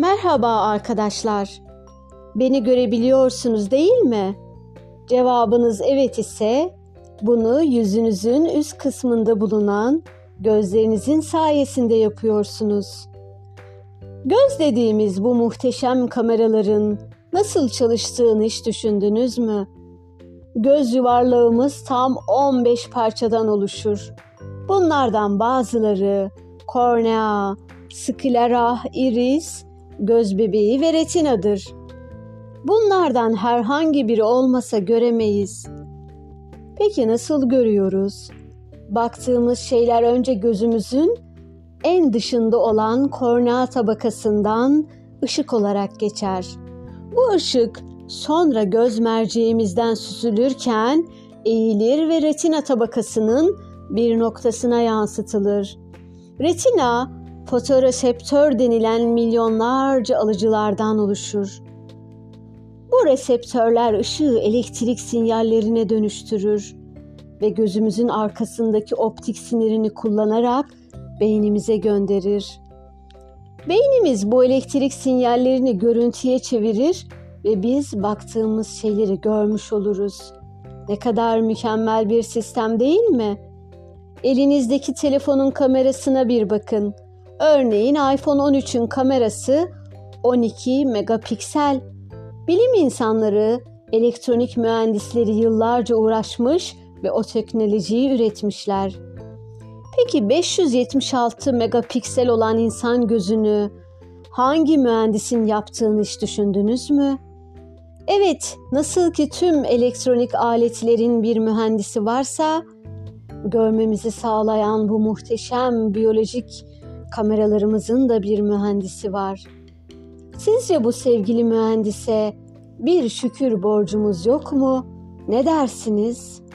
Merhaba arkadaşlar. Beni görebiliyorsunuz değil mi? Cevabınız evet ise bunu yüzünüzün üst kısmında bulunan gözlerinizin sayesinde yapıyorsunuz. Göz dediğimiz bu muhteşem kameraların nasıl çalıştığını hiç düşündünüz mü? Göz yuvarlağımız tam 15 parçadan oluşur. Bunlardan bazıları kornea, sklera, iris, göz bebeği ve retinadır. Bunlardan herhangi biri olmasa göremeyiz. Peki nasıl görüyoruz? Baktığımız şeyler önce gözümüzün en dışında olan kornea tabakasından ışık olarak geçer. Bu ışık sonra göz merceğimizden süzülürken eğilir ve retina tabakasının bir noktasına yansıtılır. Retina, fotoreseptör denilen milyonlarca alıcılardan oluşur. Bu reseptörler ışığı elektrik sinyallerine dönüştürür ve gözümüzün arkasındaki optik sinirini kullanarak beynimize gönderir. Beynimiz bu elektrik sinyallerini görüntüye çevirir ve biz baktığımız şeyleri görmüş oluruz. Ne kadar mükemmel bir sistem değil mi? Elinizdeki telefonun kamerasına bir bakın. Örneğin iPhone 13'ün kamerası 12 megapiksel. Bilim insanları, elektronik mühendisleri yıllarca uğraşmış ve o teknolojiyi üretmişler. Peki 576 megapiksel olan insan gözünü hangi mühendisin yaptığını hiç düşündünüz mü? Evet, nasıl ki tüm elektronik aletlerin bir mühendisi varsa, görmemizi sağlayan bu muhteşem biyolojik kameralarımızın da bir mühendisi var. Sizce bu sevgili mühendise bir şükür borcumuz yok mu? Ne dersiniz?''